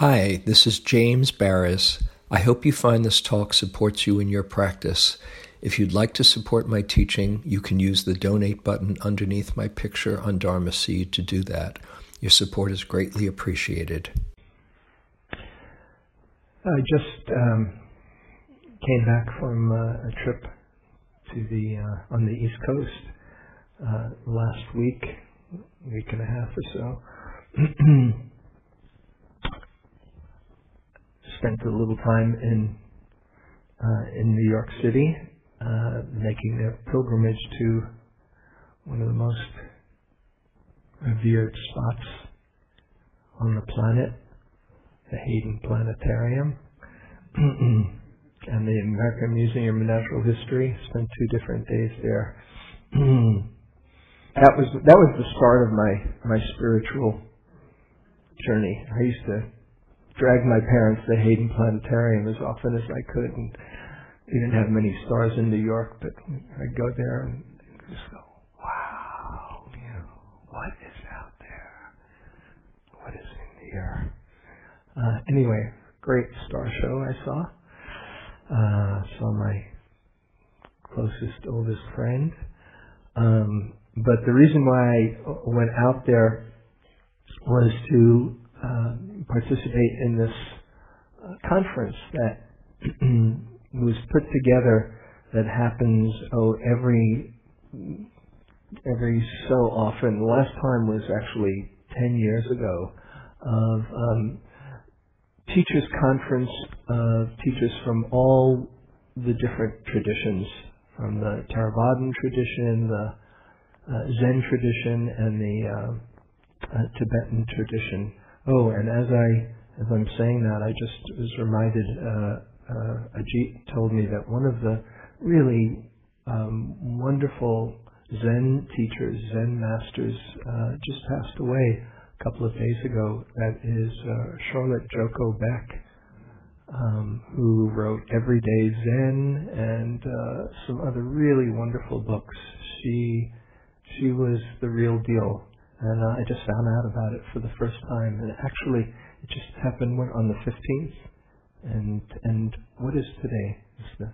Hi, this is James Baraz. I hope you find this talk supports you in your practice. If you'd like to support my teaching, you can use the donate button underneath my picture on Dharma Seed to do that. Your support is greatly appreciated. I just um, came back from uh, a trip to the uh, on the East Coast uh, last week, week and a half or so. spent a little time in uh, in New York City, uh, making a pilgrimage to one of the most revered spots on the planet, the Hayden Planetarium, and the American Museum of Natural History. Spent two different days there. that was that was the start of my my spiritual journey. I used to drag my parents to Hayden Planetarium as often as I could. And we didn't have many stars in New York, but I'd go there and just go, wow, you know, what is out there? What is in air? Uh, anyway, great star show I saw. Uh, saw my closest, oldest friend. Um, but the reason why I went out there was to uh, participate in this uh, conference that was put together that happens oh every every so often. The last time was actually ten years ago of um, teachers conference of teachers from all the different traditions, from the Theravadan tradition, the uh, Zen tradition, and the uh, uh Tibetan tradition. Oh, and as I as I'm saying that, I just was reminded. Uh, uh, Ajit told me that one of the really um, wonderful Zen teachers, Zen masters, uh, just passed away a couple of days ago. That is uh, Charlotte Joko Beck, um, who wrote Everyday Zen and uh, some other really wonderful books. She she was the real deal and uh, I just found out about it for the first time. And actually, it just happened on the 15th. And and what is today? Is the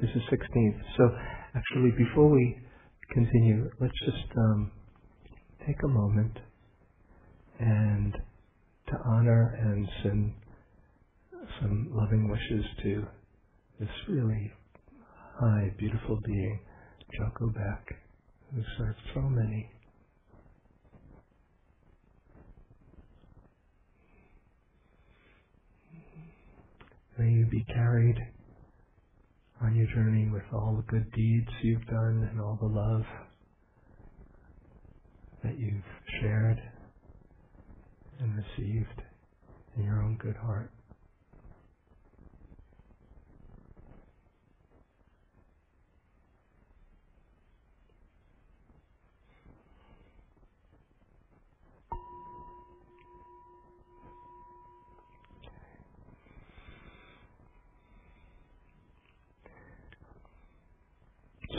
this is 16th. So actually, before we continue, let's just um, take a moment and to honor and send some loving wishes to this really high, beautiful being, Joko Beck, who served so many May you be carried on your journey with all the good deeds you've done and all the love that you've shared and received in your own good heart.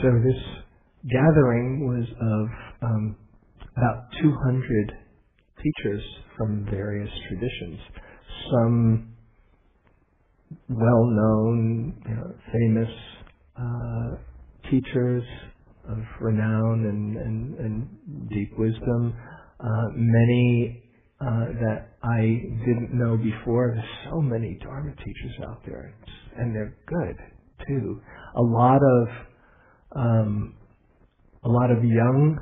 So this gathering was of um, about 200 teachers from various traditions. Some well-known, you know, famous uh, teachers of renown and, and, and deep wisdom. Uh, many uh, that I didn't know before. There's so many Dharma teachers out there, and they're good too. A lot of um, a lot of young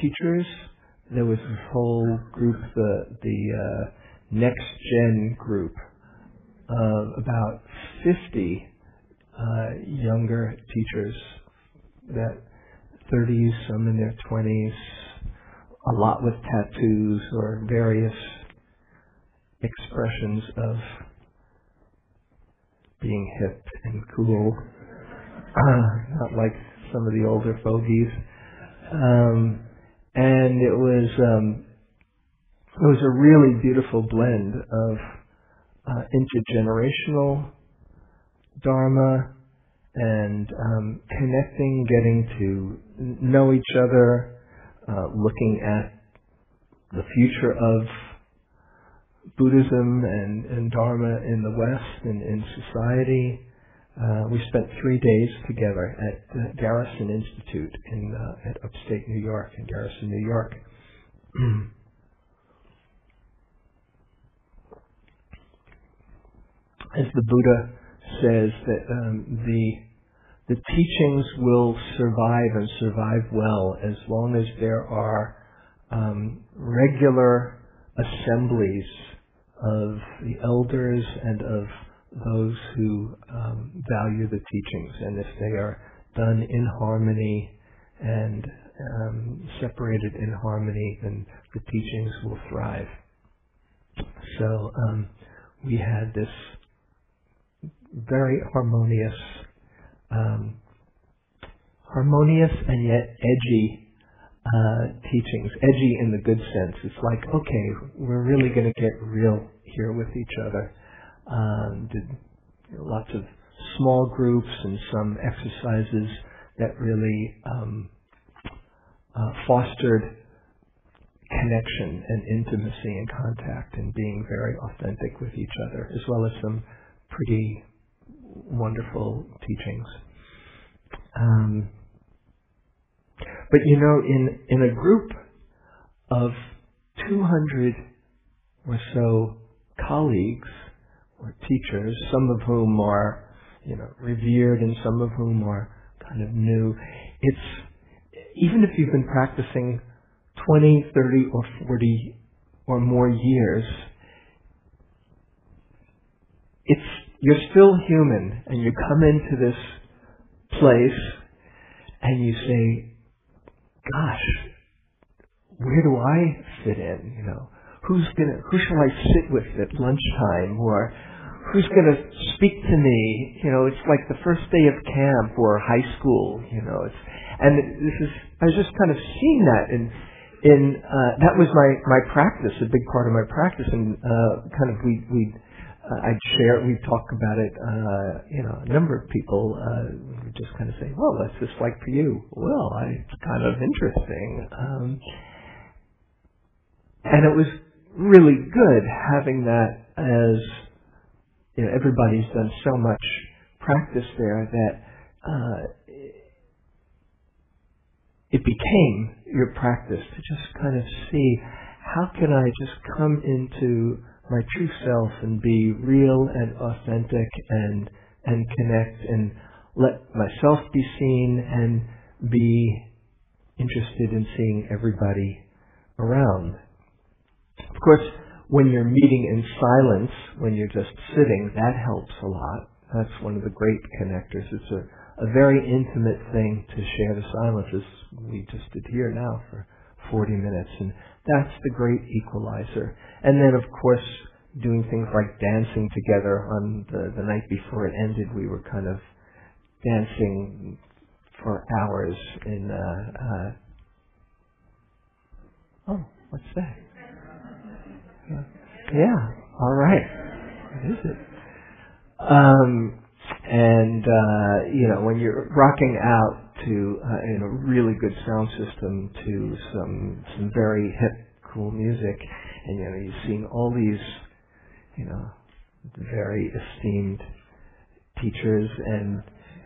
teachers. There was this whole group, the the uh, next gen group, of about 50 uh, younger teachers, that 30s, some in their 20s, a lot with tattoos or various expressions of being hip and cool. Uh, not like some of the older fogies. Um, and it was um, it was a really beautiful blend of uh, intergenerational dharma and um, connecting, getting to know each other, uh, looking at the future of Buddhism and, and Dharma in the West and in society. Uh, we spent three days together at the Garrison Institute in uh, at upstate New York, in Garrison, New York. As the Buddha says that um, the the teachings will survive and survive well as long as there are um, regular assemblies of the elders and of those who um, value the teachings, and if they are done in harmony and um, separated in harmony, then the teachings will thrive. So um, we had this very harmonious, um, harmonious and yet edgy uh, teachings. Edgy in the good sense. It's like, okay, we're really going to get real here with each other. Um, did you know, lots of small groups and some exercises that really um, uh, fostered connection and intimacy and contact and being very authentic with each other, as well as some pretty wonderful teachings. Um, but you know, in in a group of 200 or so colleagues or teachers, some of whom are, you know, revered and some of whom are kind of new, it's even if you've been practicing 20, 30, or 40 or more years, it's you're still human and you come into this place and you say, gosh, where do I fit in? You know, who's gonna, who shall I sit with at lunchtime or who's gonna speak to me? You know, it's like the first day of camp or high school, you know, it's, and this is, I was just kind of seeing that in, in, uh, that was my, my practice, a big part of my practice and, uh, kind of we, we uh, I'd share, we'd talk about it, uh, you know, a number of people uh, would just kind of say, well, what's this like for you? Well, I, it's kind of interesting. Um, and it was really good having that as, you know, everybody's done so much practice there that uh, it became your practice to just kind of see how can I just come into my true self and be real and authentic and and connect and let myself be seen and be interested in seeing everybody around. Of course, when you're meeting in silence, when you're just sitting, that helps a lot. That's one of the great connectors. It's a, a very intimate thing to share the silence as we just did here now for 40 minutes. And that's the great equalizer. And then, of course, doing things like dancing together on the, the night before it ended, we were kind of dancing for hours in, uh, uh, oh, what's that? Yeah, all right. What is it? Um, and, uh, you know, when you're rocking out to uh, in a really good sound system to some some very hip, cool music, and you know you're seeing all these, you know, very esteemed teachers and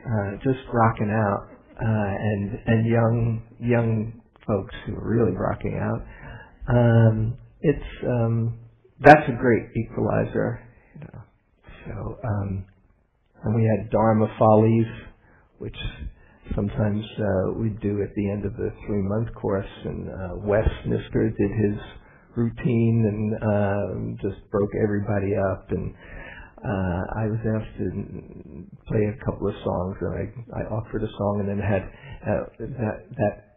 uh, just rocking out, uh, and and young young folks who are really rocking out. Um, it's um, that's a great equalizer, you. So um, and we had Dharma follies, which sometimes uh, we'd do at the end of the three month course. And uh, Wes Nisker did his routine and um, just broke everybody up. And uh, I was asked to play a couple of songs, and I, I offered a song, and then had uh, that that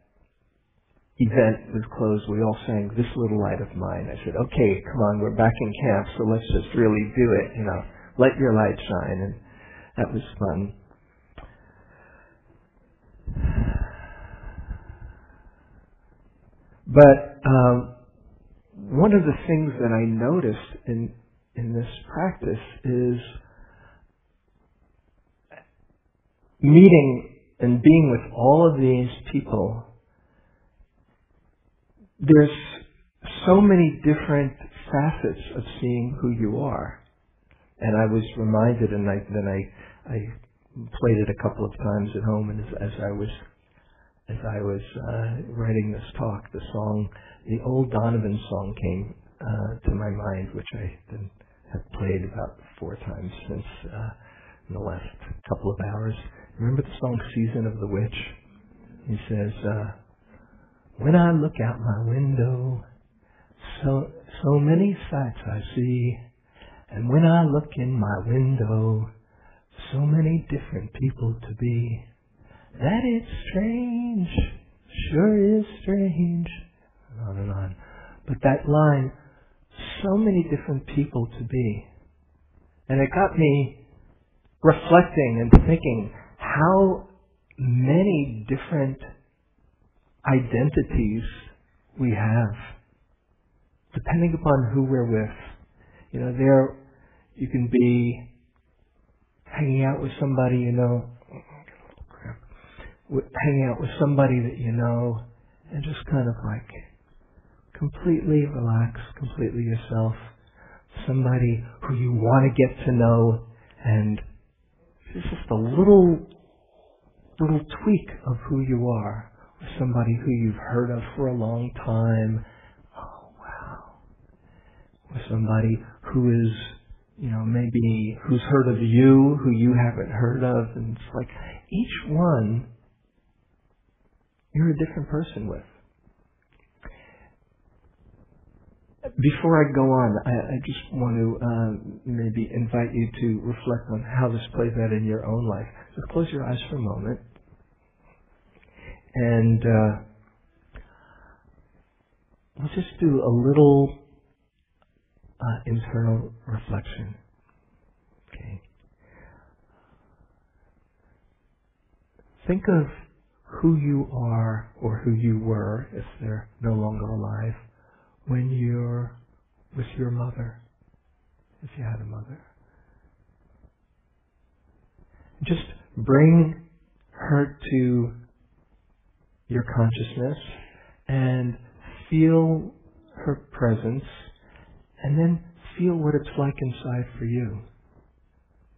event was closed. We all sang "This Little Light of Mine." I said, "Okay, come on, we're back in camp, so let's just really do it. You know, let your light shine." And that was fun. But um, one of the things that I noticed in in this practice is meeting and being with all of these people. There's so many different facets of seeing who you are. And I was reminded, and I, then I, I played it a couple of times at home, and as, as I was as I was uh, writing this talk, the song, the old Donovan song came uh, to my mind, which I then have played about four times since uh, in the last couple of hours. Remember the song "Season of the Witch"? He says, uh, "When I look out my window, so so many sights I see, and when I look in my window, so many different people to be." That is strange, sure is strange. On and on. But that line, so many different people to be. And it got me reflecting and thinking how many different identities we have, depending upon who we're with. You know, there you can be hanging out with somebody you know hanging out with somebody that you know and just kind of like completely relax, completely yourself. Somebody who you want to get to know and it's just a little little tweak of who you are. Somebody who you've heard of for a long time. Oh wow. Or somebody who is, you know, maybe who's heard of you, who you haven't heard of, and it's like each one you're a different person with. Before I go on, I, I just want to uh, maybe invite you to reflect on how this plays out in your own life. Just close your eyes for a moment. And uh, let's just do a little uh, internal reflection. Okay. Think of who you are or who you were if they're no longer alive when you're with your mother, if you had a mother. Just bring her to your consciousness and feel her presence and then feel what it's like inside for you.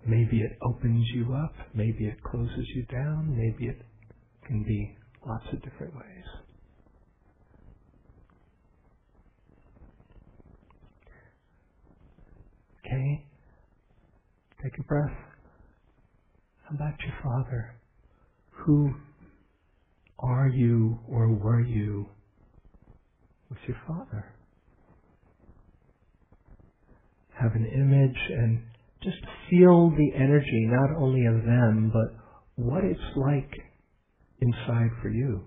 Maybe it opens you up, maybe it closes you down, maybe it can be lots of different ways. Okay? Take a breath. How about your father? Who are you or were you with your father? Have an image and just feel the energy not only of them, but what it's like inside for you.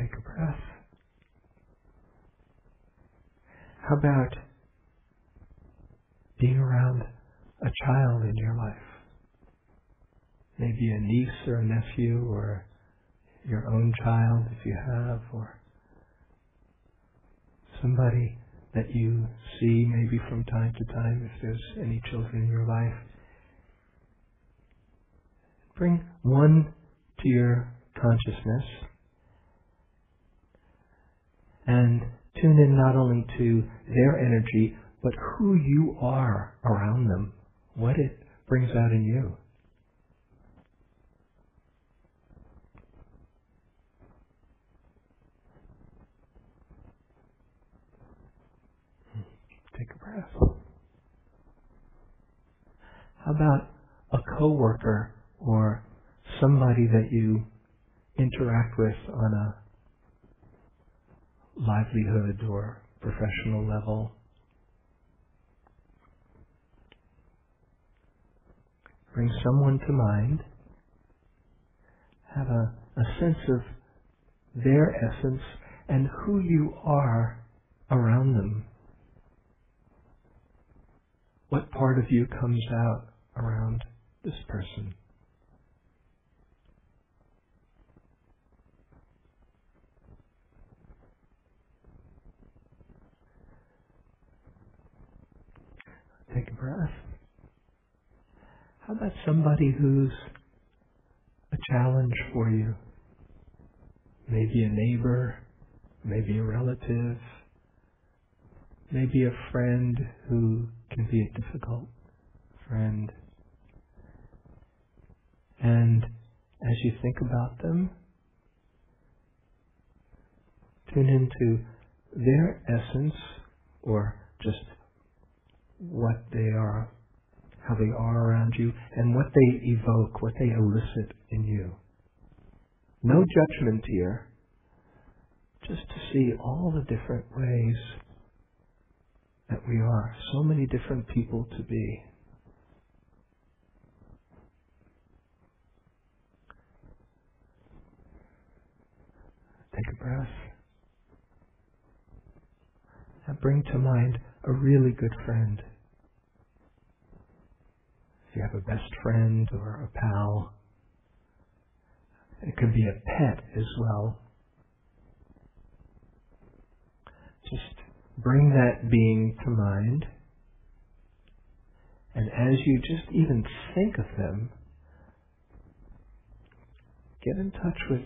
Take a breath. How about being around a child in your life? Maybe a niece or a nephew or your own child if you have, or somebody that you see maybe from time to time if there's any children in your life. Bring one to your consciousness and tune in not only to their energy, but who you are around them, what it brings out in you. Take a breath. How about a coworker or somebody that you interact with on a livelihood or professional level? Bring someone to mind. Have a, a sense of their essence and who you are around them what part of you comes out around this person? Take a breath. How about somebody who's a challenge for you? Maybe a neighbor, maybe a relative, maybe a friend who can be a difficult friend. And as you think about them, tune into their essence or just what they are, how they are around you, and what they evoke, what they elicit in you. No judgment here, just to see all the different ways that we are, so many different people to be. Take a breath. And bring to mind a really good friend. You have a best friend or a pal, it could be a pet as well. Just bring that being to mind. And as you just even think of them, get in touch with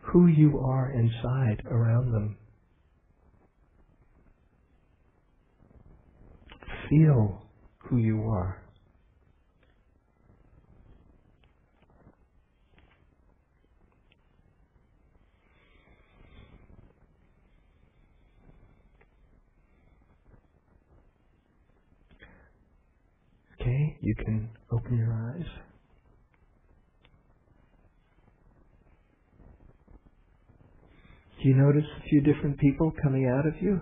who you are inside around them. Feel who you are. Okay, you can open your eyes. Do you notice a few different people coming out of you?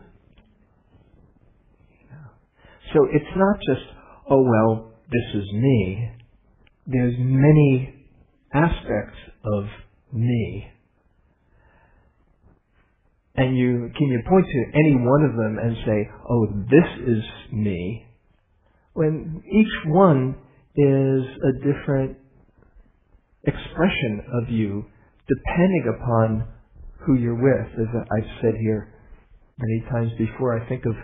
Yeah. So it's not just, oh well, this is me. There's many aspects of me. And you can you point to any one of them and say, oh, this is me, when each one is a different expression of you depending upon who you're with. As I've said here many times before, I think of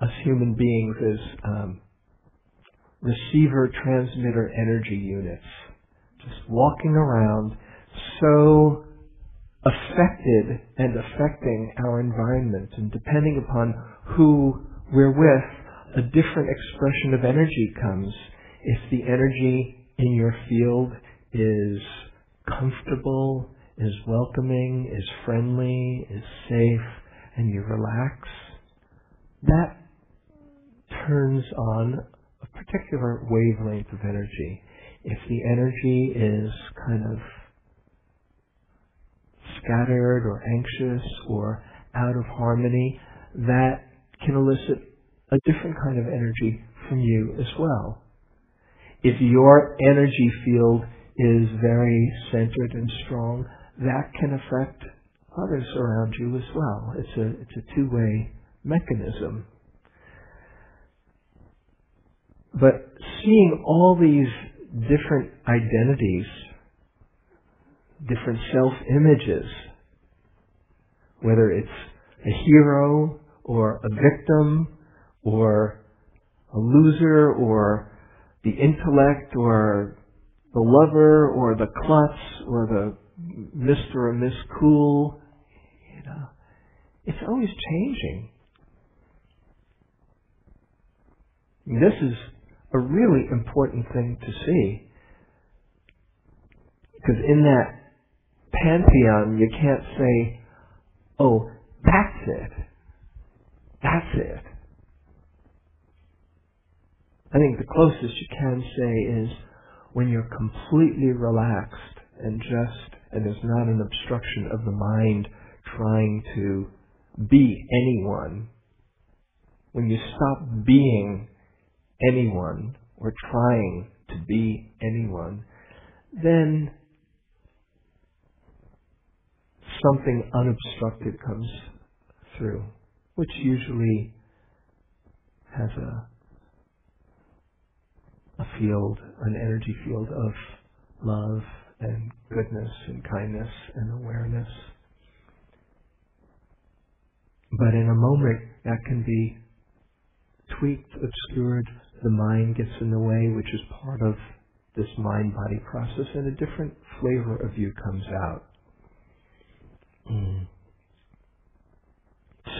us human beings as um, receiver transmitter energy units, just walking around so affected and affecting our environment. And depending upon who we're with, a different expression of energy comes. If the energy in your field is comfortable, is welcoming, is friendly, is safe, and you relax, that turns on a particular wavelength of energy. If the energy is kind of scattered or anxious or out of harmony, that can elicit a different kind of energy from you as well. If your energy field is very centered and strong, that can affect others around you as well. It's a, it's a two-way mechanism. But seeing all these different identities, different self-images, whether it's a hero or a victim or a loser or the intellect or the lover or the klutz or the Mr. or Miss Cool. You know, it's always changing. This is a really important thing to see. Because in that pantheon, you can't say, oh, that's it. That's it. I think the closest you can say is when you're completely relaxed and just and there's not an obstruction of the mind trying to be anyone, when you stop being anyone or trying to be anyone, then something unobstructed comes through, which usually has a a field, an energy field of love and goodness and kindness and awareness. But in a moment, that can be tweaked, obscured, the mind gets in the way, which is part of this mind-body process, and a different flavor of you comes out. Mm.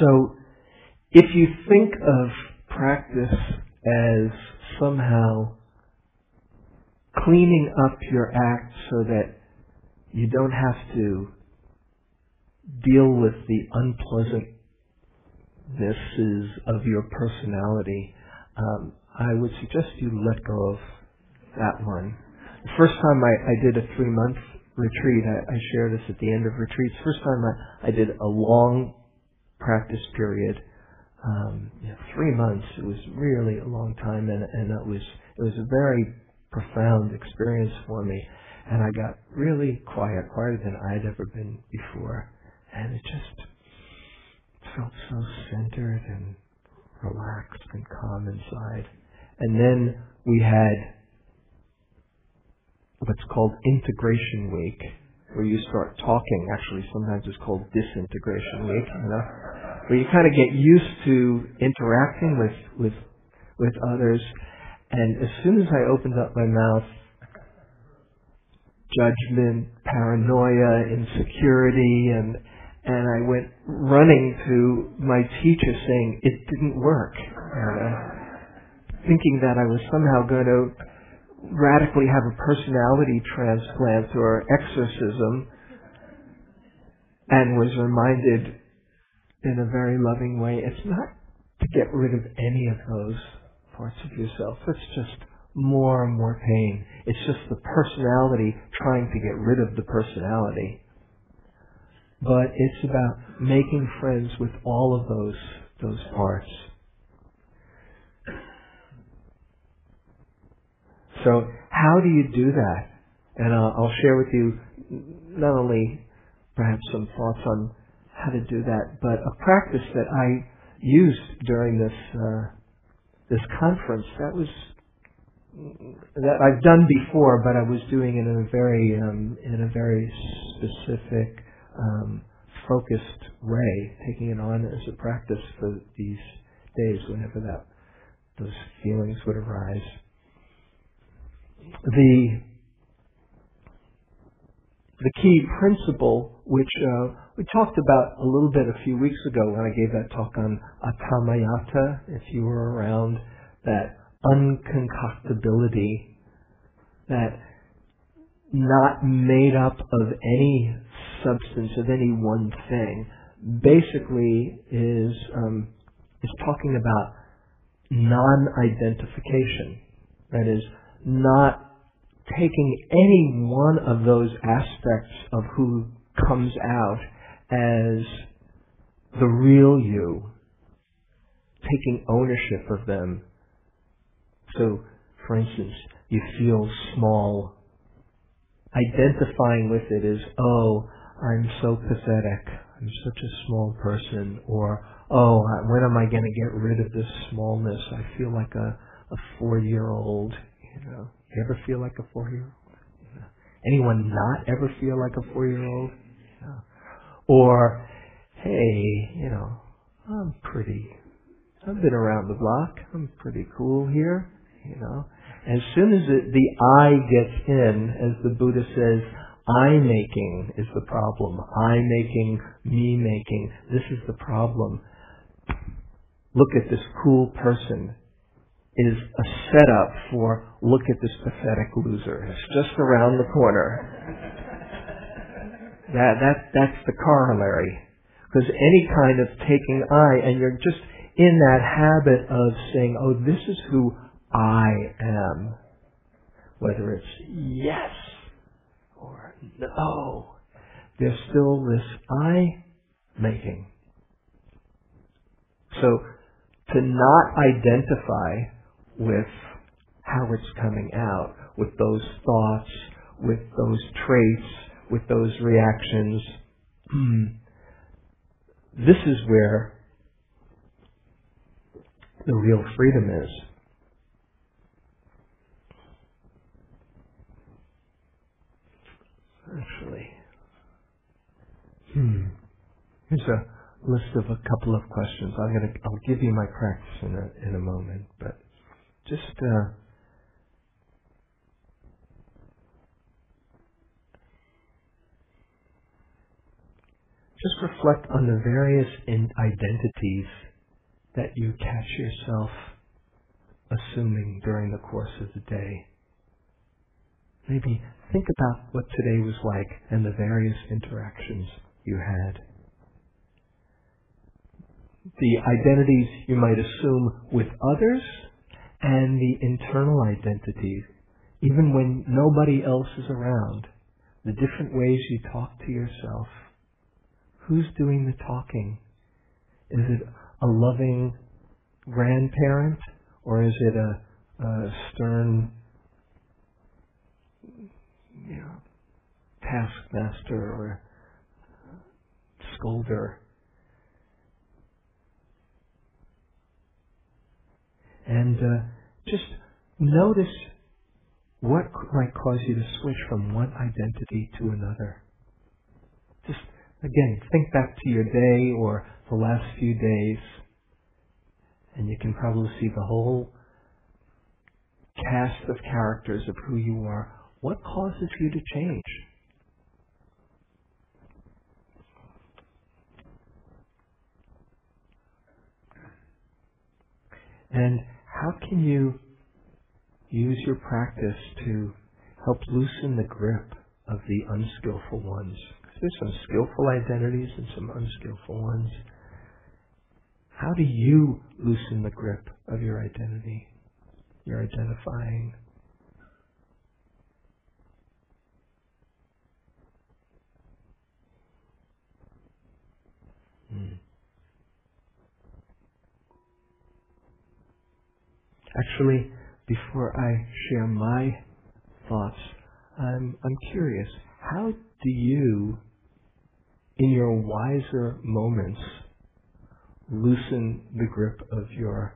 So, if you think of practice as somehow cleaning up your act so that you don't have to deal with the unpleasantnesses of your personality, um, I would suggest you let go of that one. The first time I, I did a three month retreat, I, I share this at the end of retreats. First time I, I did a long practice period, um, you know, three months. It was really a long time, and, and it was it was a very profound experience for me. And I got really quiet, quieter than I had ever been before, and it just felt so centered and relaxed and calm inside. And then we had what's called integration week, where you start talking. Actually, sometimes it's called disintegration week, you know, where you kind of get used to interacting with with with others. And as soon as I opened up my mouth, judgment, paranoia, insecurity, and and I went running to my teacher saying it didn't work, and, uh, thinking that I was somehow going to radically have a personality transplant or exorcism, and was reminded in a very loving way, it's not to get rid of any of those parts of yourself. It's just more and more pain. It's just the personality trying to get rid of the personality. But it's about making friends with all of those those parts. So how do you do that? And uh, I'll share with you not only perhaps some thoughts on how to do that, but a practice that I used during this uh, this conference that was that I've done before, but I was doing it in a very um, in a very specific, um, focused way, taking it on as a practice for these days whenever that those feelings would arise. The the key principle, which uh, we talked about a little bit a few weeks ago when I gave that talk on atammayata, if you were around, that unconcoctability, that not made up of any substance, of any one thing, basically is um, is talking about non-identification. That is, not taking any one of those aspects of who comes out as the real you, taking ownership of them. So, for instance, you feel small. Identifying with it is, oh, I'm so pathetic. I'm such a small person. Or, oh, when am I going to get rid of this smallness? I feel like a, a four year old. You know, you ever feel like a four year old? Anyone not ever feel like a four year old? Or, hey, you know, I'm pretty, I've been around the block. I'm pretty cool here, you know. As soon as it, the I gets in, as the Buddha says, I making is the problem. I making, me making. This is the problem. Look at this cool person is a setup for look at this pathetic loser. It's just around the corner. that that that's the corollary. Because any kind of taking I, and you're just in that habit of saying, "Oh, this is who I am," whether it's yes or no, there's still this I making. So to not identify with how it's coming out, with those thoughts, with those traits, with those reactions. this is where the real freedom is. Actually, hmm. here's a list of a couple of questions. I'm gonna, I'll give you my practice in a, in a moment, but just uh, just reflect on the various identities that you catch yourself assuming during the course of the day. Maybe think about what today was like and the various interactions you had. The identities you might assume with others and the internal identities, even when nobody else is around, the different ways you talk to yourself. Who's doing the talking? Is it a loving grandparent or is it a, a stern you know, taskmaster or scolder? And uh, just notice what might cause you to switch from one identity to another. Just again, think back to your day or the last few days, and you can probably see the whole cast of characters of who you are. What causes you to change? And how can you use your practice to help loosen the grip of the unskillful ones? There's some skillful identities and some unskillful ones. How do you loosen the grip of your identity? You're identifying. Hmm. Actually, before I share my thoughts, I'm, I'm curious. How do you, in your wiser moments, loosen the grip of your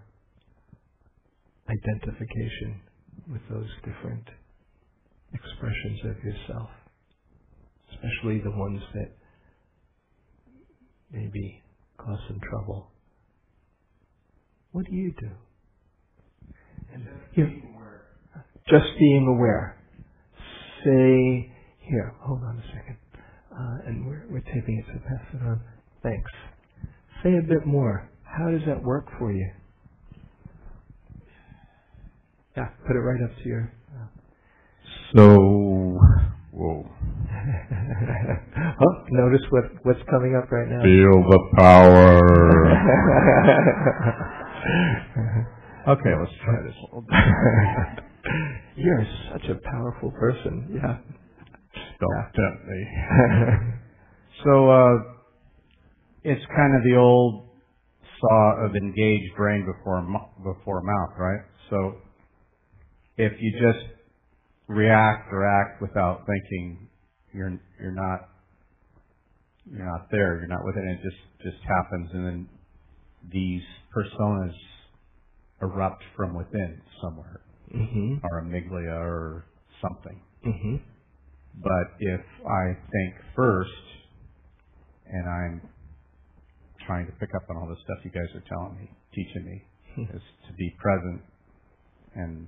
identification with those different expressions of yourself, especially the ones that maybe cause some trouble? What do you do? Here, just being aware. Say, here, hold on a second. Uh, and we're, we're taping it, so pass it on. Thanks. Say a bit more. How does that work for you? Yeah, put it right up to your. Uh. So, whoa. oh, notice what what's coming up right now. Feel the power. Okay, let's try this a little bit. You're such a powerful person. Yeah. Don't yeah. tempt me. so, uh, it's kind of the old saw of engaged brain before before mouth, right? So, if you just react or act without thinking, you're you're not you're not there. You're not within it. It just just happens, and then these personas erupt from within somewhere, mm-hmm. or amygdala or something. Mm-hmm. But if I think first, and I'm trying to pick up on all the stuff you guys are telling me, teaching me, hmm. is to be present and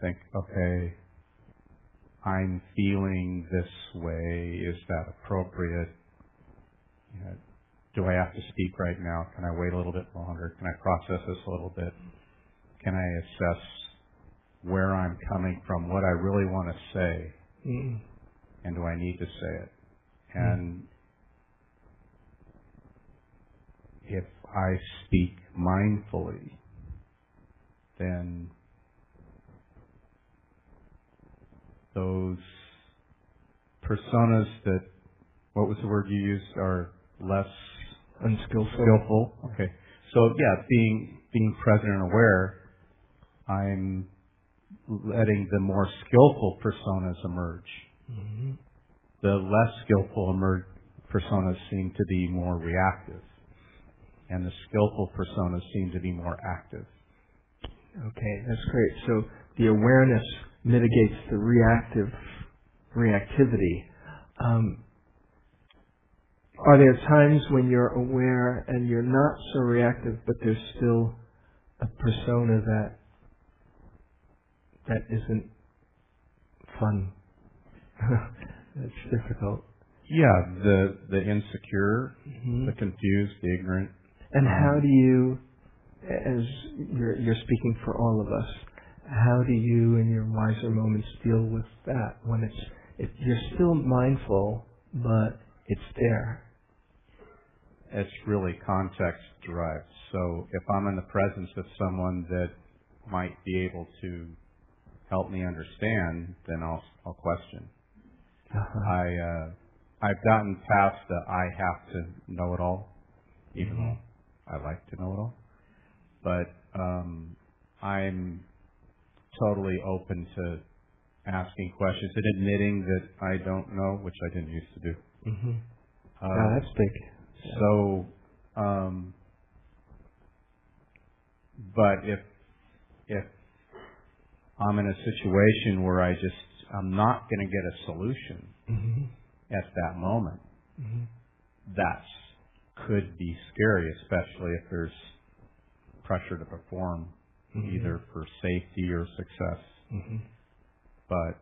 think, okay, I'm feeling this way. Is that appropriate? You know, do I have to speak right now? Can I wait a little bit longer? Can I process this a little bit? Can I assess where I'm coming from, what I really want to say, mm. and do I need to say it? And mm. if I speak mindfully, then those personas that, what was the word you used, are less unskillful. Skillful. Okay. So yeah, being being present and aware, I'm letting the more skillful personas emerge. Mm-hmm. The less skillful emerge personas seem to be more reactive, and the skillful personas seem to be more active. Okay, that's great. So the awareness mitigates the reactive reactivity. Um, are there times when you're aware and you're not so reactive, but there's still a persona that that isn't fun? That's difficult. Yeah, the the insecure, mm-hmm. the confused, the ignorant. And um, how do you, as you're you're speaking for all of us, how do you in your wiser moments deal with that when it's it, you're still mindful, but it's there? It's really context derived. So if I'm in the presence of someone that might be able to help me understand, then I'll I'll question. Uh-huh. I uh, I've gotten past the I have to know it all, even mm-hmm. though I like to know it all. But um, I'm totally open to asking questions and admitting that I don't know, which I didn't used to do. Mm-hmm. Uh, yeah, that's big. So, um, but if if I'm in a situation where I just I'm not going to get a solution mm-hmm. at that moment, mm-hmm. that could be scary, especially if there's pressure to perform mm-hmm. either for safety or success. Mm-hmm. But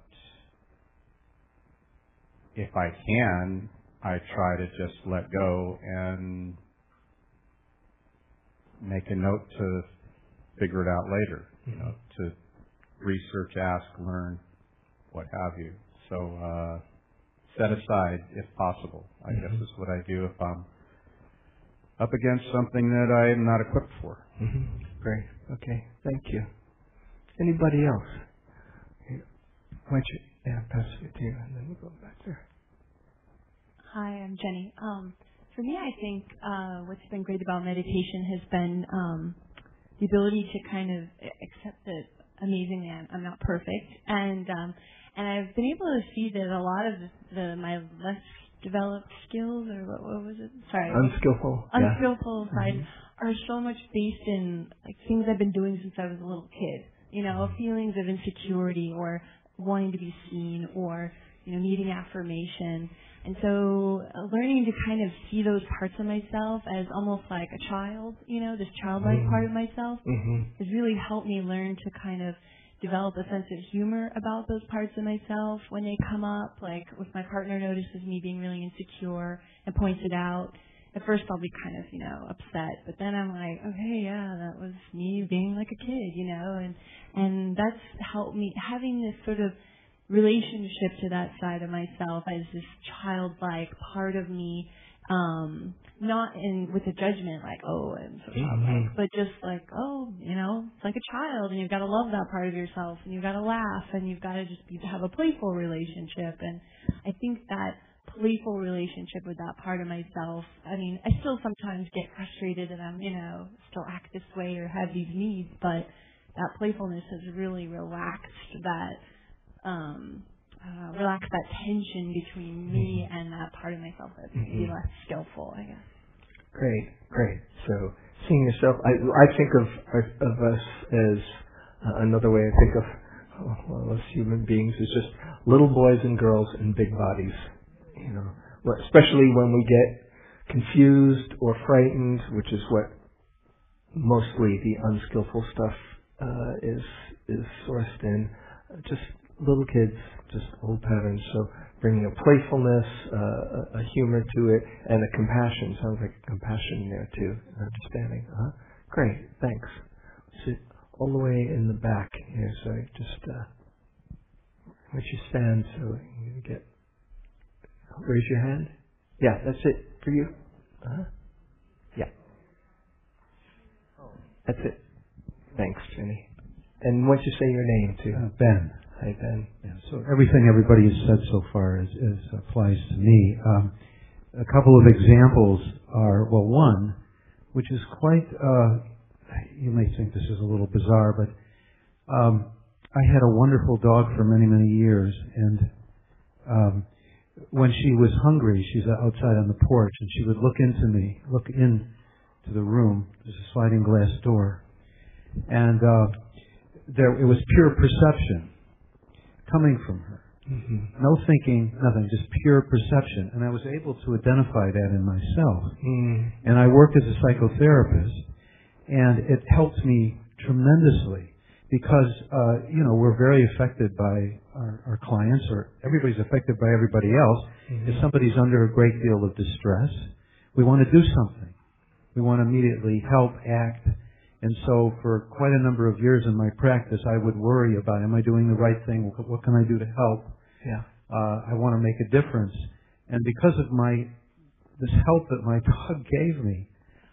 if I can, I try to just let go and make a note to figure it out later. You know, mm-hmm. to research, ask, learn, what have you. So uh, set aside if possible. I mm-hmm. guess is what I do if I'm up against something that I am not equipped for. Mm-hmm. Great. Okay. Thank you. Anybody else? Why don't you, yeah, pass it to you, and then we'll go back there. Hi, I'm Jenny. Um, for me, I think uh, what's been great about meditation has been um, the ability to kind of accept that amazingly I'm, I'm not perfect, and um, and I've been able to see that a lot of the my less developed skills, or what, what was it? Sorry, unskillful, unskillful yeah. side mm-hmm. are so much based in like things I've been doing since I was a little kid. You know, mm-hmm. feelings of insecurity or wanting to be seen or you know needing affirmation. And so uh, learning to kind of see those parts of myself as almost like a child, you know, this childlike mm-hmm. part of myself mm-hmm. has really helped me learn to kind of develop a sense of humor about those parts of myself when they come up. Like if my partner notices me being really insecure and points it out, at first I'll be kind of, you know, upset, but then I'm like, okay, yeah, that was me being like a kid, you know, and and that's helped me having this sort of relationship to that side of myself as this childlike part of me um not in with a judgment like oh i'm so mm-hmm. but just like oh you know it's like a child and you've got to love that part of yourself and you've got to laugh and you've got to just be have a playful relationship and i think that playful relationship with that part of myself i mean i still sometimes get frustrated and i'm you know still act this way or have these needs but that playfulness has really relaxed that um, uh, relax that tension between me mm-hmm. and that part of myself that's mm-hmm. maybe less skillful, I guess. Great, great. So seeing yourself, I, I think of of us as uh, another way I think of well, us human beings is just little boys and girls in big bodies. You know, especially when we get confused or frightened, which is what mostly the unskillful stuff uh, is is sourced in. Just little kids, just old patterns. So bringing a playfulness, uh, a humor to it, and a compassion. Sounds like compassion there too, understanding. huh Great, thanks. Sit all the way in the back here, so just uh, let you stand so you can get. Raise your hand. Yeah, that's it for you. Uh-huh. Yeah. That's it. Thanks, Jenny. And once you say your name too. Uh, ben. Ben. Yeah, so everything everybody has said so far is, is applies to me. Um, a couple of examples are well, one, which is quite. Uh, you may think this is a little bizarre, but um, I had a wonderful dog for many, many years, and um, when she was hungry, she's outside on the porch, and she would look into me, look in to the room. There's a sliding glass door, and uh, there it was pure perception coming from her. Mm-hmm. No thinking, nothing, just pure perception. And I was able to identify that in myself. Mm. And I worked as a psychotherapist, and it helped me tremendously because uh, you know we're very affected by our, our clients, or everybody's affected by everybody else. Mm-hmm. If somebody's under a great deal of distress, we want to do something. We want to immediately help, act. And so, for quite a number of years in my practice, I would worry about: Am I doing the right thing? What can I do to help? Yeah. Uh, I want to make a difference. And because of my this help that my dog gave me,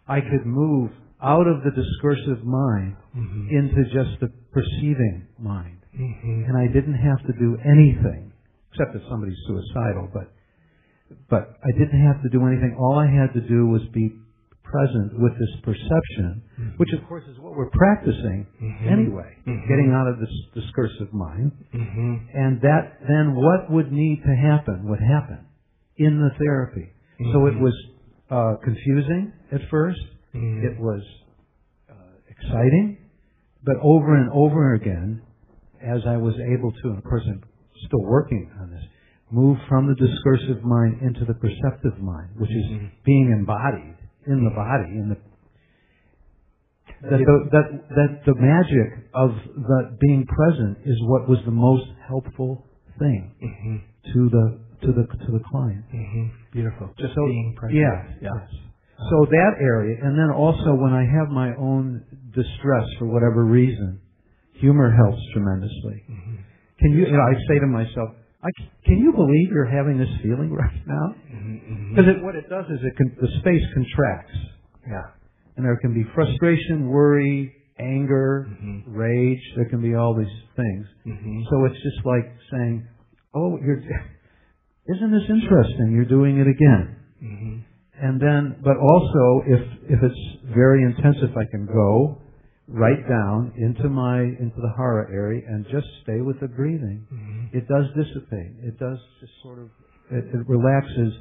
I could move out of the discursive mind Mm-hmm. into just the perceiving mind. Mm-hmm. And I didn't have to do anything, except if somebody's suicidal, but, but I didn't have to do anything. All I had to do was be present with this perception, which of course is what we're practicing Mhm. anyway, Mhm. getting out of this discursive mind. Mm-hmm. And that then what would need to happen would happen in the therapy. So it Mhm. was uh, confusing at 1st Mhm. It was uh, exciting, but over and over again, as I was able to, and of course I'm still working on this, move from the discursive mind into the perceptive mind, which is being embodied in the body, in the that the, that that the magic of the being present is what was the most helpful thing Mm-hmm. to the to the to the client. Mm-hmm. Beautiful. Just So- being present. Yeah. Yeah. yes. So that area, and then also when I have my own distress for whatever reason, humor helps tremendously. Mm-hmm. Can you? You know, I say to myself, I, can you believe you're having this feeling right now? Mm-hmm. Because it, what it does is it can, the space contracts, Yeah. and there can be frustration, worry, anger, Mhm. rage. There can be all these things. Mm-hmm. So it's just like saying, "Oh, you're, isn't this interesting? You're doing it again." Mm-hmm. And then, but also, if if it's very intensive, I can go right down into my into the hara area and just stay with the breathing. Mm-hmm. It does dissipate. It does just sort of it, it relaxes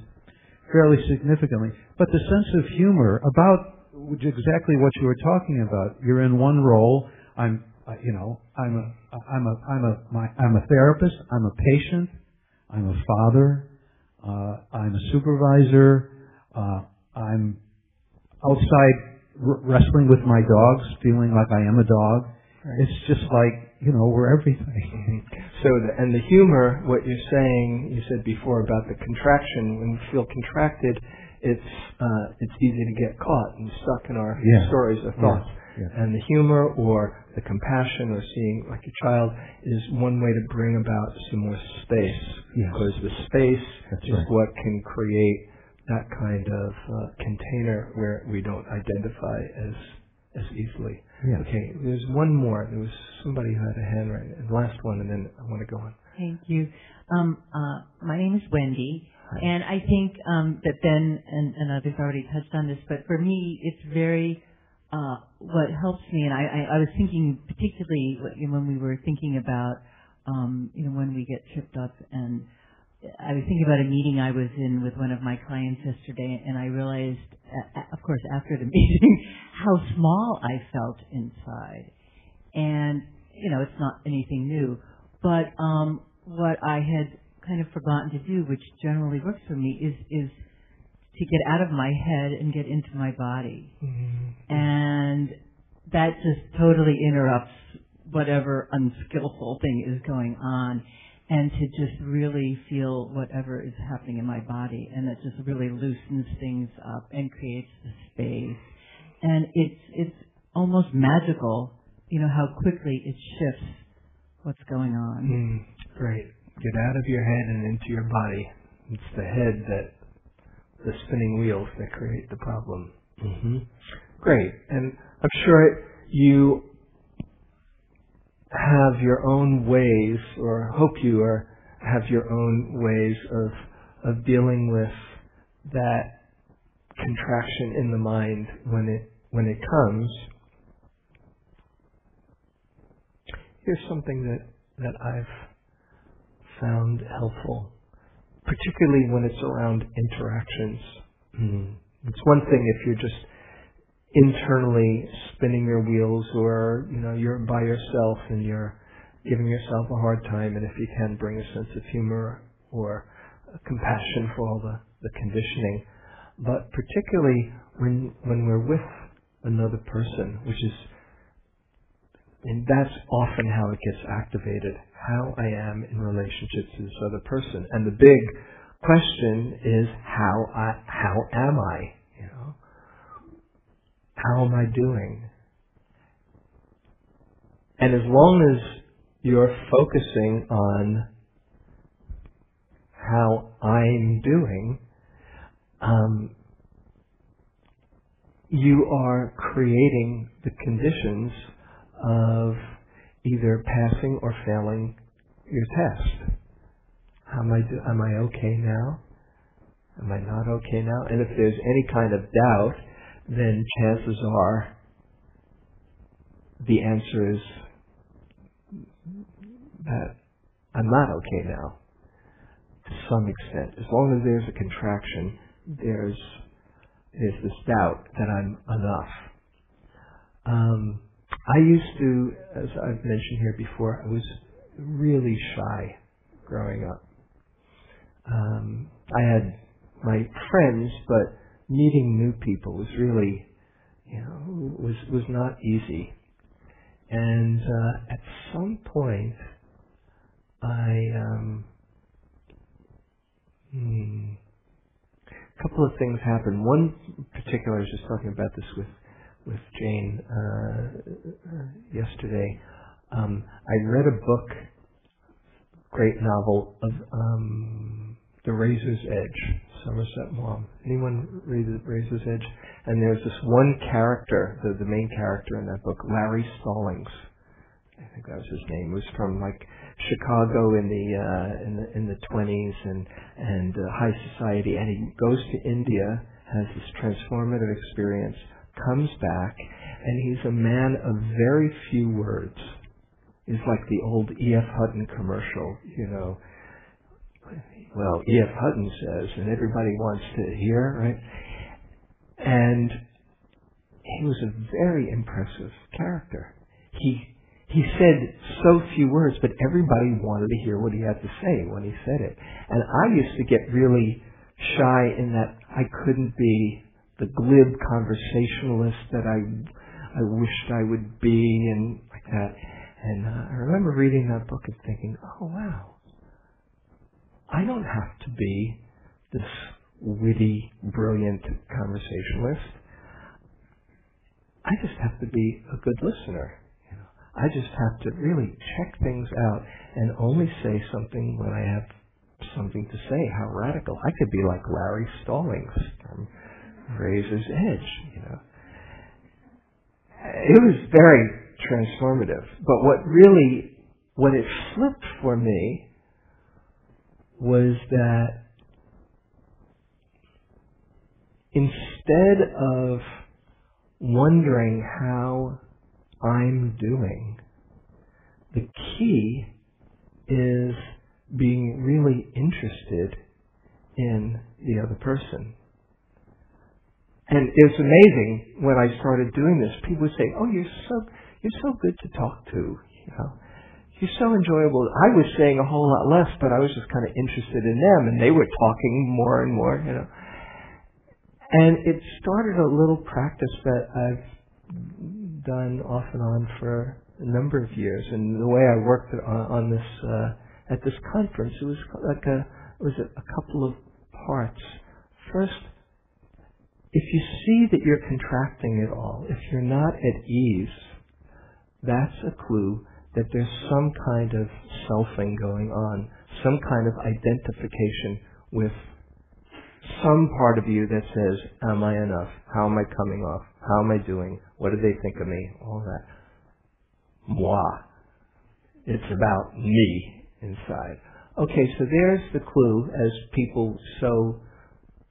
fairly significantly. But the sense of humor about which exactly what you were talking about. You're in one role. I'm, uh, you know, I'm a, I'm a, I'm a, my, I'm a therapist. I'm a patient. I'm a father. Uh, I'm a supervisor. Uh, I'm outside r- wrestling with my dogs, feeling like I am a dog. It's just like, you know, we're everything. So, the, and the humor, what you're saying, you said before about the contraction. When we feel contracted, it's uh, it's easy to get caught and stuck in our Yeah. stories or thoughts. Yeah. And the humor or the compassion or seeing like a child is one way to bring about some more space. Yes. Because the space That's is right. what can create that kind of uh, container where we don't identify as as easily. Yeah. Okay, there's one more. There was somebody who had a hand right, and last one, and then I want to go on. Thank you. Um, uh, my name is Wendy, and I think um, that Ben and, and others already touched on this, but for me, it's very uh, what helps me. And I, I, I was thinking, particularly what- you know, when we were thinking about, um, you know, when we get tripped up, and I was thinking about a meeting I was in with one of my clients yesterday, and I realized, uh, of course, after the meeting, how small I felt inside. And you know, it's not anything new, but um, what I had kind of forgotten to do, which generally works for me, is is to get out of my head and get into my body, and that just totally interrupts whatever unskillful thing is going on, and to just really feel whatever is happening in my body, and it just really loosens things up and creates the space, and it's it's almost magical, you know, how quickly it shifts what's going on. Mm, great. Get out of your head and into your body. It's the head that, the spinning wheels that create the problem. hmm Great. And I'm sure you have your own ways, or hope you are, have your own ways of, of dealing with that contraction in the mind when it, when it comes. Here's something that, that I've found helpful, particularly when it's around interactions. Mm. It's one thing if you're just internally spinning your wheels or, you know, you're by yourself and you're giving yourself a hard time and if you can bring a sense of humor or compassion for all the, the conditioning. But particularly when, when we're with another person, which is And that's often how it gets activated, how I am in relationship to this other person. And the big question is how I, how am I? How am I doing? And as long as you're focusing on how I'm doing, um, you are creating the conditions of either passing or failing your test. How am I, do, am I okay now? Am I not okay now? And if there's any kind of doubt, then chances are the answer is that I'm not okay now to some extent. As long as there's a contraction, there's there's this doubt that I'm enough. Um, I used to, as I've mentioned here before, I was really shy growing up. Um, I had my friends, but meeting new people was really, you know, was was not easy. And uh, at some point, I um, hmm, a couple of things happened. One particular, I was just talking about this with with Jane uh, yesterday. Um, I read a book, great novel of um, The Razor's Edge, Somerset Maugham. Anyone The Razor's Edge? And there's this one character, the, the main character in that book, Larry Stallings. I think that was his name. It was from like Chicago in the uh, in the in the 20s and and uh, high society, and he goes to India, has this transformative experience, comes back, and he's a man of very few words. He's like the old E.F. Hutton commercial, you know. Well, E.F. Hutton says, and everybody wants to hear, right? And he was a very impressive character. He he said so few words, but everybody wanted to hear what he had to say when he said it. And I used to get really shy in that I couldn't be the glib conversationalist that I I wished I would be and like that. And uh, I remember reading that book and thinking, oh wow, I don't have to be this witty, brilliant conversationalist. I just have to be a good listener. I just have to really check things out and only say something when I have something to say. How radical. I could be like Larry Stallings from Razor's Edge, you know. It was very transformative. But what really, what it flipped for me was that instead of wondering how I'm doing. The key is being really interested in the other person. And it's amazing when I started doing this, people would say, "Oh, you're so you're so good to talk to," you know. You're so enjoyable. I was saying a whole lot less, but I was just kind of interested in them, and they were talking more and more, you know. And it started a little practice that I've done off and on for a number of years. And the way I worked on, this uh, at this conference, it was like a was a, a couple of parts. First, if you see that you're contracting it all, if you're not at ease, that's a clue that there's some kind of selfing going on, some kind of identification with some part of you that says, Am I enough? How am I coming off? How am I doing? What do they think of me? All that. Moi. It's about me inside. Okay, so there's the clue as people so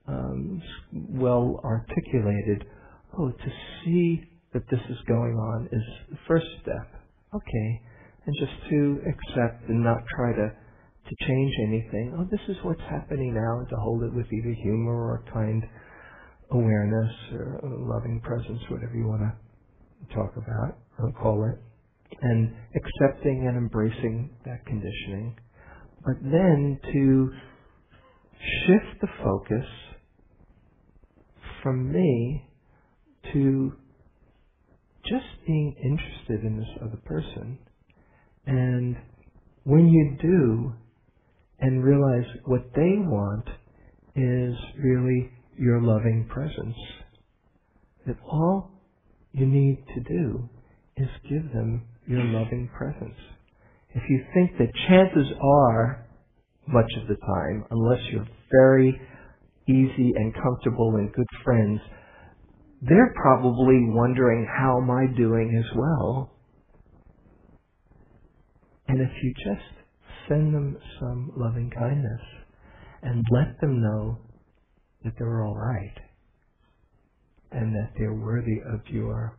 um, well articulated. Oh, to see that this is going on is the first step. Okay, and just to accept and not try to to change anything. Oh, this is what's happening now, and to hold it with either humor or kind awareness or loving presence, whatever you want to talk about or call it, and accepting and embracing that conditioning. But then to shift the focus from me to just being interested in this other person. And when you do and realize what they want is really your loving presence, that all you need to do is give them your loving presence. If you think that chances are, much of the time, unless you're very easy and comfortable and good friends, they're probably wondering, how am I doing as well? And if you just send them some loving kindness and let them know that they're all right and that they're worthy of your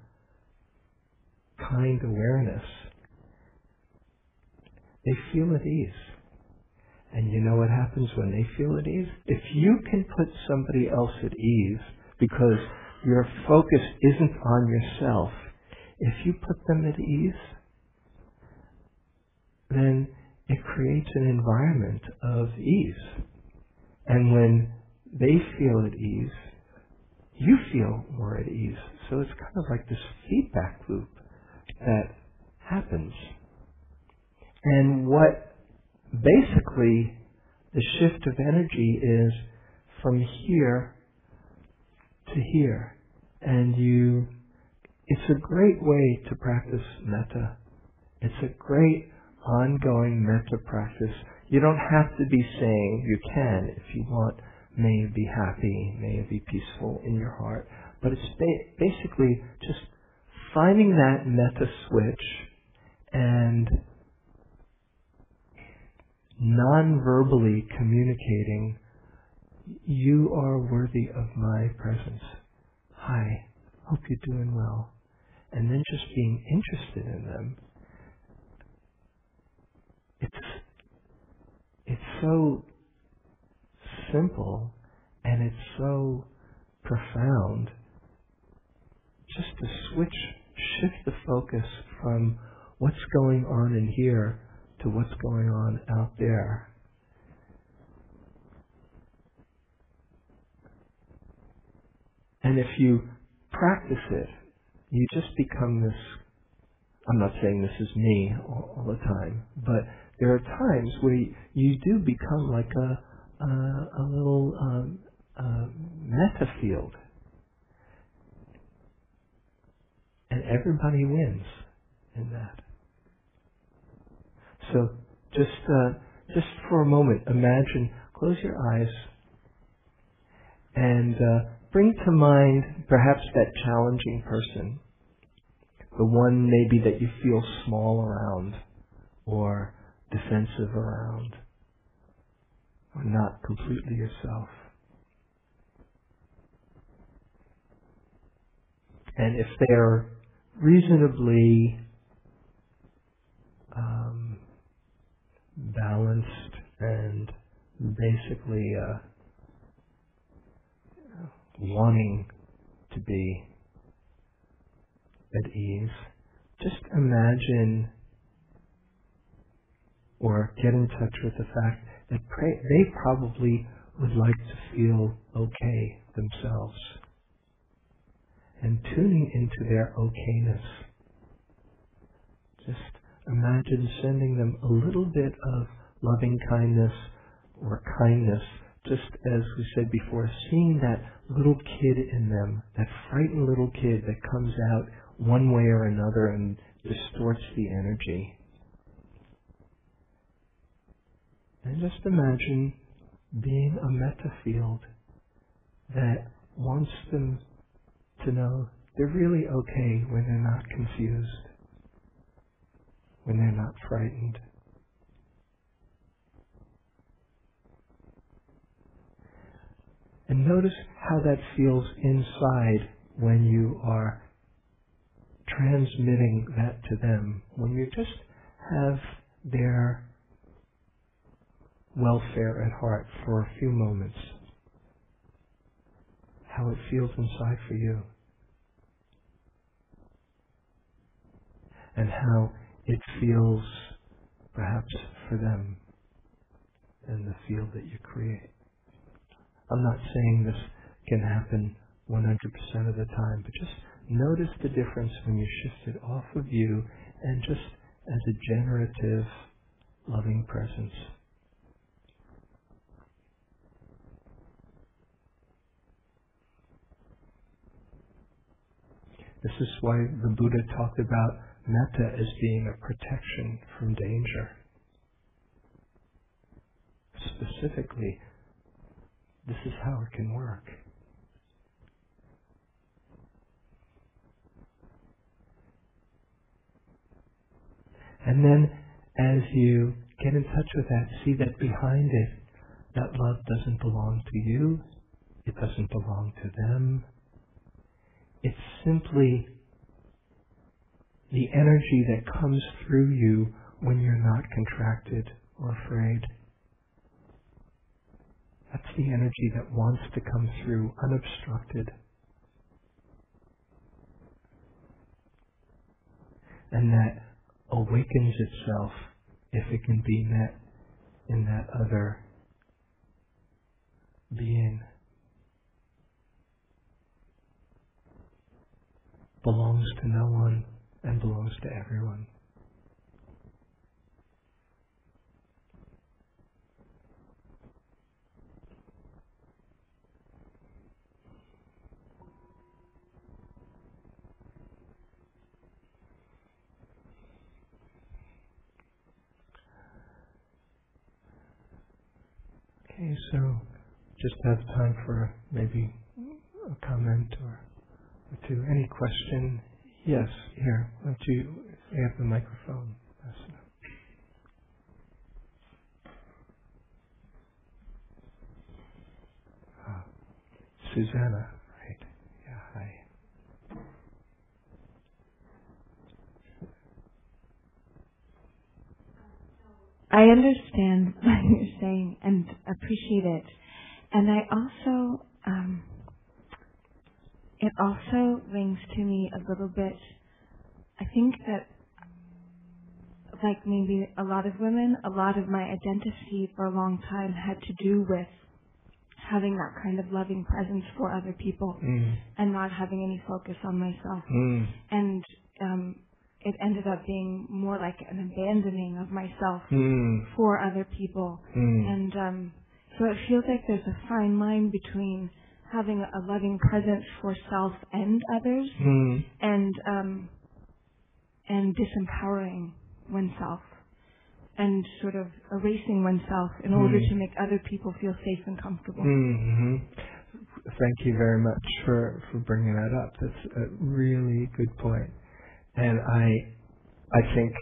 kind awareness, they feel at ease. And you know what happens when they feel at ease? If you can put somebody else at ease because your focus isn't on yourself, if you put them at ease, then it creates an environment of ease. And when they feel at ease, you feel more at ease. So it's kind of like this feedback loop that happens. And what basically the shift of energy is from here to here. And you, it's a great way to practice metta. It's a great ongoing metta practice. You don't have to be saying, you can if you want, may you be happy, may you be peaceful in your heart. But it's ba- basically just finding that metta switch and non-verbally communicating, you are worthy of my presence. Hi, hope you're doing well. And then just being interested in them. It's, it's so simple and it's so profound just to switch, shift the focus from what's going on in here to what's going on out there. And if you practice it, you just become this. I'm not saying this is me all, all the time, but there are times where you, you do become like a, a, little um, metta field. And everybody wins in that. So just uh, just for a moment, imagine, close your eyes, and uh, bring to mind perhaps that challenging person, the one maybe that you feel small around, or defensive around, or not completely yourself. And if they're reasonably um, balanced and basically uh, wanting to be at ease, just imagine or get in touch with the fact that pray, they probably would like to feel okay themselves. And tuning into their okayness. Just imagine sending them a little bit of loving kindness or kindness, just as we said before, seeing that little kid in them, that frightened little kid that comes out one way or another and distorts the energy. And just imagine being a metta field that wants them to know they're really okay when they're not confused when they're not frightened. And notice how that feels inside when you are transmitting that to them, when you just have their welfare at heart for a few moments. How it feels inside for you. And how it feels perhaps for them in the field that you create. I'm not saying this can happen 100% of the time, but just notice the difference when you shift it off of you and just as a generative, loving presence. This is why the Buddha talked about metta as being a protection from danger. Specifically, this is how it can work. And then as you get in touch with that, see that behind it, that love doesn't belong to you, it doesn't belong to them. It's simply the energy that comes through you when you're not contracted or afraid. That's the energy that wants to come through unobstructed. And that awakens itself if it can be met in that other being. Belongs to no one and belongs to everyone. Okay, so just have time for maybe a comment or, or two. Any question? Yes, here. Why don't you have the microphone? Ah, Susanna. I understand and appreciate it. And I also, um, it also rings to me a little bit. I think that, like maybe a lot of women, a lot of my identity for a long time had to do with having that kind of loving presence for other people mm. and not having any focus on myself. Mm. And um, it ended up being more like an abandoning of myself mm. for other people. Mm. And um, so it feels like there's a fine line between having a loving presence for self and others mm. and um, and disempowering oneself and sort of erasing oneself in order to make other people feel safe and comfortable. Mm-hmm. Thank you very much for, for bringing that up. That's a really good point. And I, I think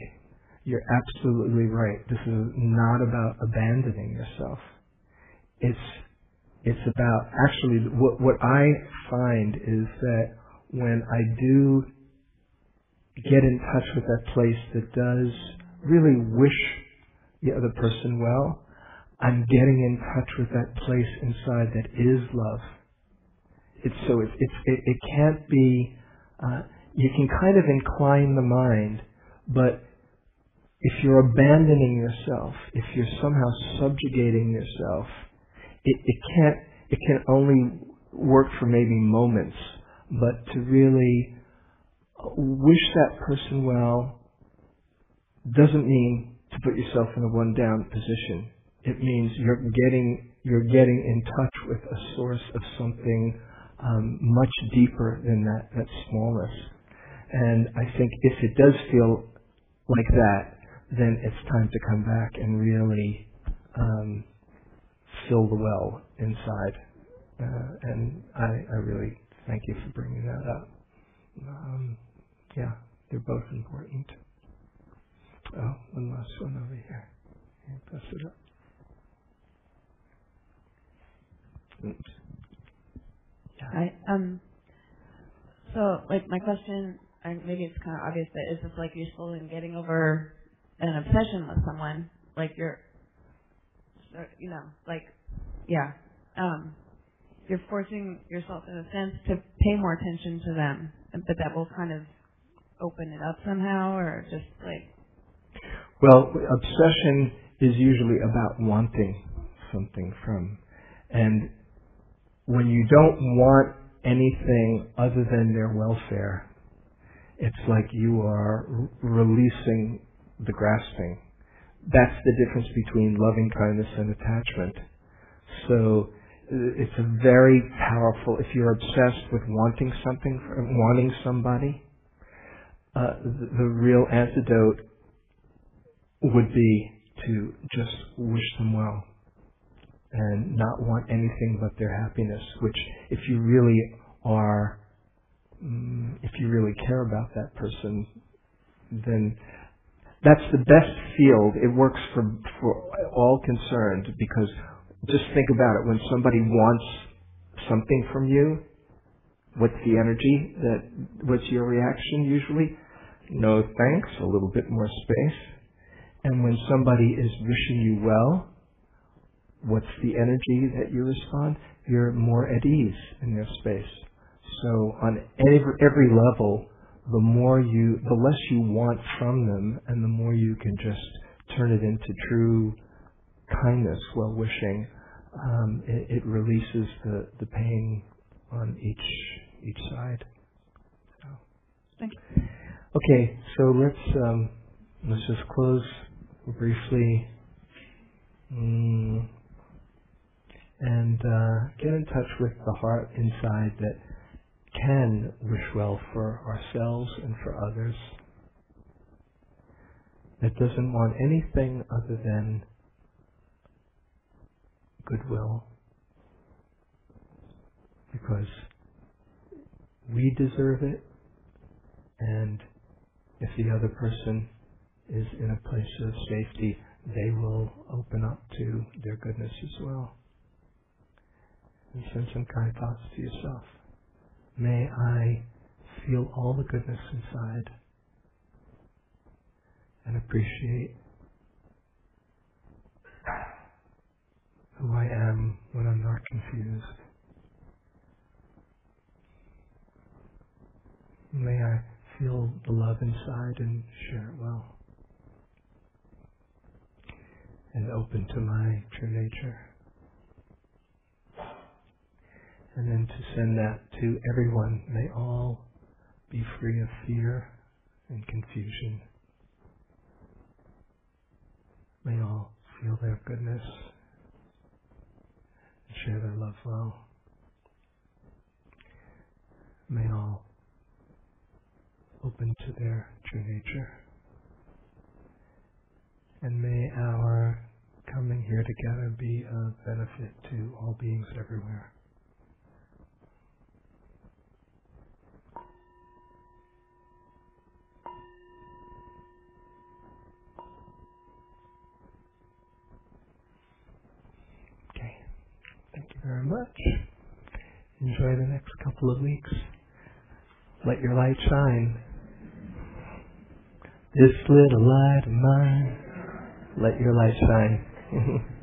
you're absolutely right. This is not about abandoning yourself. It's, it's about actually what, what I find is that when I do get in touch with that place that does really wish the other person well, I'm getting in touch with that place inside that is love. It's so it's, it's it, it can't be uh, you can kind of incline the mind, but if you're abandoning yourself, if you're somehow subjugating yourself, it, it can't, it can only work for maybe moments, but to really wish that person well doesn't mean to put yourself in a one down position. It means you're getting, you're getting in touch with a source of something um, much deeper than that, that smallness. And I think if it does feel like that, then it's time to come back and really um, fill the well inside. Uh, and I, I really thank you for bringing that up. Um, yeah, they're both important. Oh, one last one over here. here pass it up. Oops. Yeah. Hi. Um. So, like, my question and maybe it's kind of obvious, but is this like you're slowly getting over an obsession with someone? Like you're, you know, like, yeah, um, you're forcing yourself in a sense to pay more attention to them, but that will kind of open it up somehow, or just like. Well, obsession is usually about wanting something from, and when you don't want anything other than their welfare, it's like you are releasing the grasping. That's the difference between loving kindness and attachment. So uh, it's a very powerful, if you're obsessed with wanting something, wanting somebody, uh, the, the real antidote would be to just wish them well and not want anything but their happiness, which if you really are, mm, if you really care about that person, then that's the best field. It works for, for all concerned because just think about it. When somebody wants something from you, what's the energy that, what's your reaction usually? No thanks, a little bit more space. And when somebody is wishing you well, what's the energy that you respond? You're more at ease in their space. So on every, every level, the more you, the less you want from them, and the more you can just turn it into true kindness, well wishing, um, it, it, releases the, the pain on each each side. So. Thank you. Okay, so let's um, let's just close briefly. Mm and uh, get in touch with the heart inside that can wish well for ourselves and for others, that doesn't want anything other than goodwill, because we deserve it, and if the other person is in a place of safety, they will open up to their goodness as well and send some kind thoughts to yourself. May I feel all the goodness inside and appreciate who I am when I'm not confused. May I feel the love inside and share it well. And open to my true nature and then to send that to everyone. May all be free of fear and confusion. May all feel their goodness and share their love well. May all open to their true nature. And may our coming here together be a benefit to all beings everywhere. Very much. Enjoy the next couple of weeks. Let your light shine. This little light of mine, let your light shine.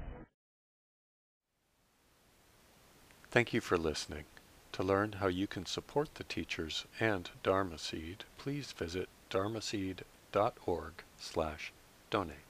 Thank you for listening. To learn how you can support the teachers and Dharma Seed, please visit dharmaseed.org slash donate.